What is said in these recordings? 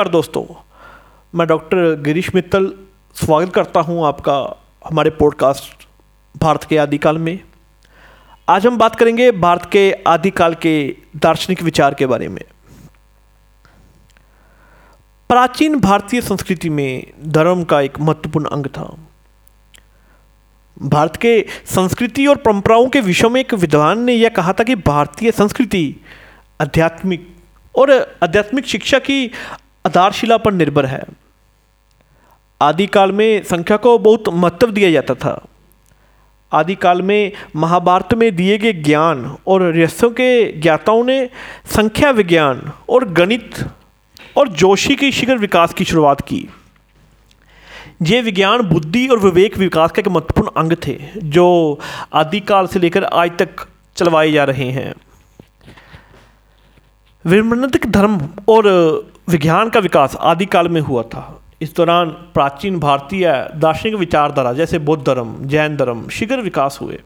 नमस्कार दोस्तों, मैं डॉक्टर गिरीश मित्तल स्वागत करता हूँ आपका हमारे पॉडकास्ट भारत के आदिकाल में। आज हम बात करेंगे भारत के आदिकाल के दार्शनिक विचार के बारे में। प्राचीन भारतीय संस्कृति में धर्म का एक महत्वपूर्ण अंग था। भारत के संस्कृति और परंपराओं के विषय में एक विद्वान ने यह कहा था कि भारतीय संस्कृति आध्यात्मिक और आध्यात्मिक शिक्षा की आधारशिला पर निर्भर है। आदिकाल में संख्या को बहुत महत्व दिया जाता था। आदिकाल में महाभारत में दिए गए ज्ञान और रहस्यों के ज्ञाताओं ने संख्या विज्ञान और गणित और जोशी के शिखर विकास की शुरुआत की। ये विज्ञान बुद्धि और विवेक विकास का एक महत्वपूर्ण अंग थे, जो आदिकाल से लेकर आज तक चलवाए जा रहे हैं। विमनतिक धर्म और विज्ञान का विकास आदिकाल में हुआ था। इस दौरान प्राचीन भारतीय दार्शनिक विचारधारा जैसे बौद्ध धर्म, जैन धर्म शीघ्र विकास हुए।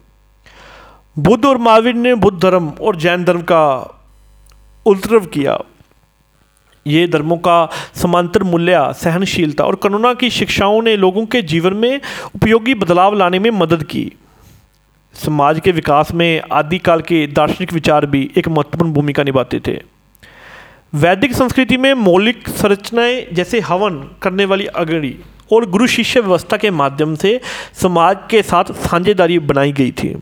बुद्ध और महावीर ने बुद्ध धर्म और जैन धर्म का उल्ट्रव किया। ये धर्मों का समांतर मूल्य, सहनशीलता और करुणा की शिक्षाओं ने लोगों के जीवन में उपयोगी बदलाव लाने में मदद की। समाज के विकास में आदिकाल के दार्शनिक विचार भी एक महत्वपूर्ण भूमिका निभाते थे। वैदिक संस्कृति में मौलिक संरचनाएँ जैसे हवन करने वाली अग्नि और गुरु शिष्य व्यवस्था के माध्यम से समाज के साथ साझेदारी बनाई गई थी।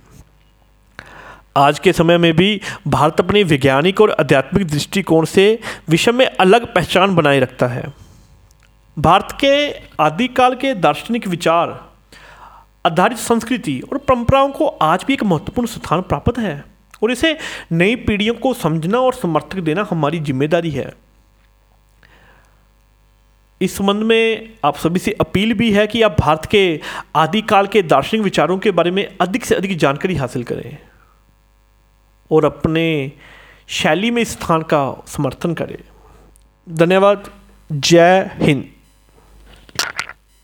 आज के समय में भी भारत अपनी वैज्ञानिक और आध्यात्मिक दृष्टिकोण से विश्व में अलग पहचान बनाए रखता है। भारत के आदिकाल के दार्शनिक विचार, आधारित संस्कृति और परंपराओं को आज भी एक महत्वपूर्ण स्थान प्राप्त है। और इसे नई पीढ़ियों को समझना और समर्थक देना हमारी ज़िम्मेदारी है। इस संबंध में आप सभी से अपील भी है कि आप भारत के आदिकाल के दार्शनिक विचारों के बारे में अधिक से अधिक जानकारी हासिल करें और अपने शैली में स्थान का समर्थन करें। धन्यवाद। जय हिंद।